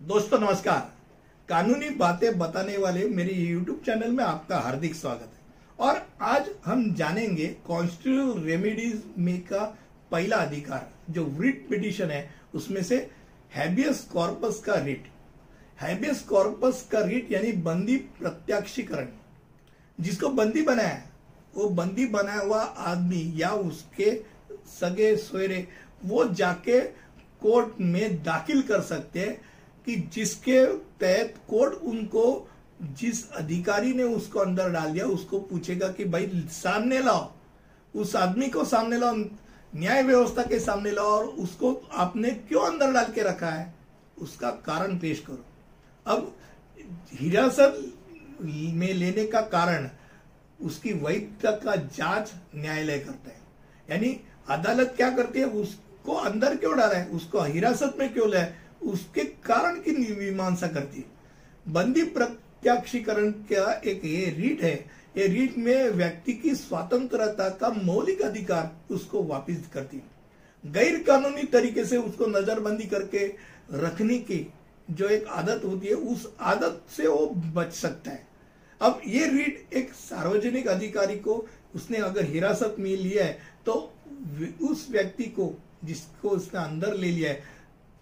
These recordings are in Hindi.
दोस्तों, नमस्कार। कानूनी बातें बताने वाले मेरे यूट्यूब चैनल में आपका हार्दिक स्वागत है। और आज हम जानेंगे कॉन्स्टिट्यूशनल रेमेडीज में का पहला अधिकार, जो रिट पिटिशन है, उसमें से हैबियस कॉर्पस का रिट हैबियस कॉर्पस का रिट यानी बंदी प्रत्याक्षीकरण। जिसको बंदी बनाया, वो बंदी बनाया हुआ आदमी या उसके सगे सोरे वो जाके कोर्ट में दाखिल कर सकते हैं। कि जिसके तहत कोर्ट उनको, जिस अधिकारी ने उसको अंदर डाल दिया, उसको पूछेगा कि भाई सामने लाओ। उस आदमी को सामने लाओ, न्याय व्यवस्था के सामने लाओ और उसको आपने क्यों अंदर डाल के रखा है? उसका कारण पेश करो। अब हिरासत में लेने का कारण, उसकी वैधता का जाँच न्यायालय करता है। यानी अदालत क्या करती है? उसको अंदर क्यों डाला है? उसको हिरासत में क्यों लाया उसके कारण की मीमांसा करती बंदी प्रत्याक्षीकरण का एक ये रीट है। ये रीट में व्यक्ति की स्वतंत्रता का मौलिक अधिकार उसको वापिस करती गैर कानूनी तरीके से उसको नजरबंदी करके रखने की जो एक आदत होती है, उस आदत से वो बच सकता है। अब ये रीट एक सार्वजनिक अधिकारी को उसने अगर हिरासत में लिया है तो उस व्यक्ति को जिसको उसने अंदर ले लिया है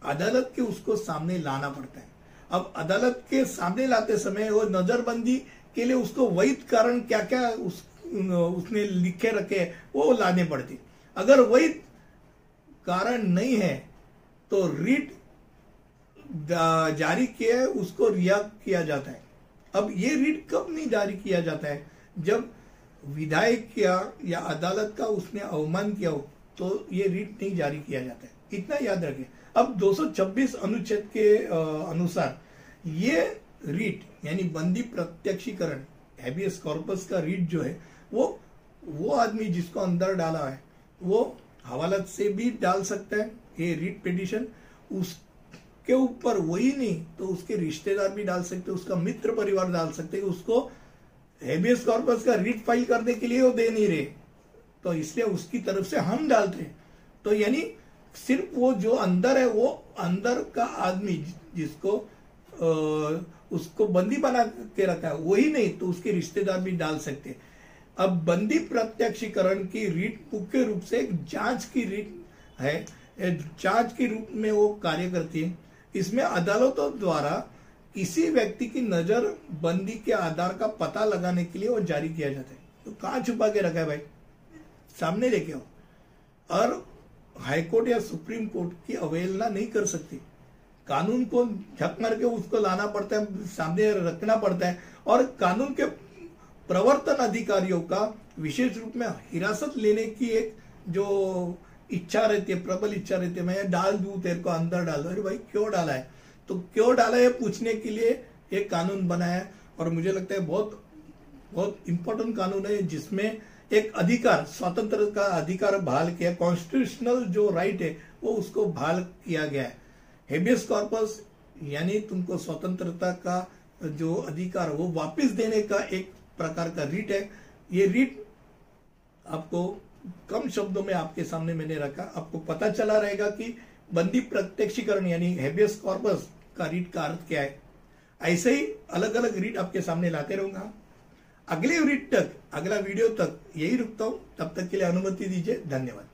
अदालत के उसको सामने लाना पड़ता है। अब अदालत के सामने लाते समय वो नजरबंदी के लिए उसको वैध कारण क्या क्या उस, उसने लिखे रखे वो लाने पड़ते अगर वैध कारण नहीं है तो रीट जारी किया है, उसको रिया किया जाता है। अब ये रीट कब नहीं जारी किया जाता है? जब विधायक किया या अदालत का उसने अवमान किया हो तो ये रीट नहीं जारी किया जाता है। इतना याद रखें। अब 226 अनुच्छेद के अनुसार ये रीट यानी बंदी प्रत्यक्षीकरण हैबियस कॉर्पस का रीट जो है, वो वो आदमी जिसको अंदर डाला है, वो हवालत से भी डाल सकता है, ये रीट पिटिशन उसके ऊपर वही नहीं तो उसके रिश्तेदार भी डाल सकते उसका मित्र परिवार डाल सकते उसको हेबियस कॉर्पस का रीट फ़ाइल करने के लिए वो दे नहीं रहे। तो इसलिए उसकी तरफ़ से हम डालते हैं। तो यानी सिर्फ़ वो जो अंदर है वो अंदर का आदमी जिसको आ, उसको बंदी बना के रखा है वही नहीं तो उसके रिश्तेदार भी डाल सकते अब बंदी प्रत्यक्षीकरण की रीट मुख्य रूप से एक जाँच की रीट है। जाँच के रूप में वो कार्य करती है। इसमें अदालतों द्वारा किसी व्यक्ति की नज़र बंदी के आधार का पता लगाने के लिए वो जारी किया जाता है। तो कहा छुपा के रखा है भाई? सामने लेके आओ और हाईकोर्ट या सुप्रीम कोर्ट की अवहेलना नहीं कर सकती। कानून को झक मार के उसको लाना पड़ता है, सामने रखना पड़ता है। और कानून के प्रवर्तन अधिकारियों का विशेष रूप में हिरासत लेने की एक जो इच्छा रहती है, प्रबल इच्छा रहती है, मैं डाल दू, तेरे को अंदर डाल अरे भाई, क्यों डाला है? तो क्यों डाला है पूछने के लिए एक कानून बनाया और मुझे लगता है बहुत बहुत इंपॉर्टेंट कानून है जिसमें एक अधिकार, स्वतंत्र का अधिकार बहाल किया कॉन्स्टिट्यूशनल जो राइट है, वो उसको बहाल किया गया है। हेबियस कॉर्पस यानी तुमको स्वतंत्रता का जो अधिकार वो वापस देने का एक प्रकार का रीट है। ये रीट आपको कम शब्दों में आपके सामने मैंने रखा। आपको पता चला रहेगा कि बंदी प्रत्यक्षीकरण, यानी हेबियस कॉर्पस का रीट का अर्थ क्या है। ऐसे ही अलग अलग रीट आपके सामने लाते रहूँगा। अगले यूनिट तक, अगला वीडियो तक यही रुकता हूँ। तब तक के लिए अनुमति दीजिए। धन्यवाद।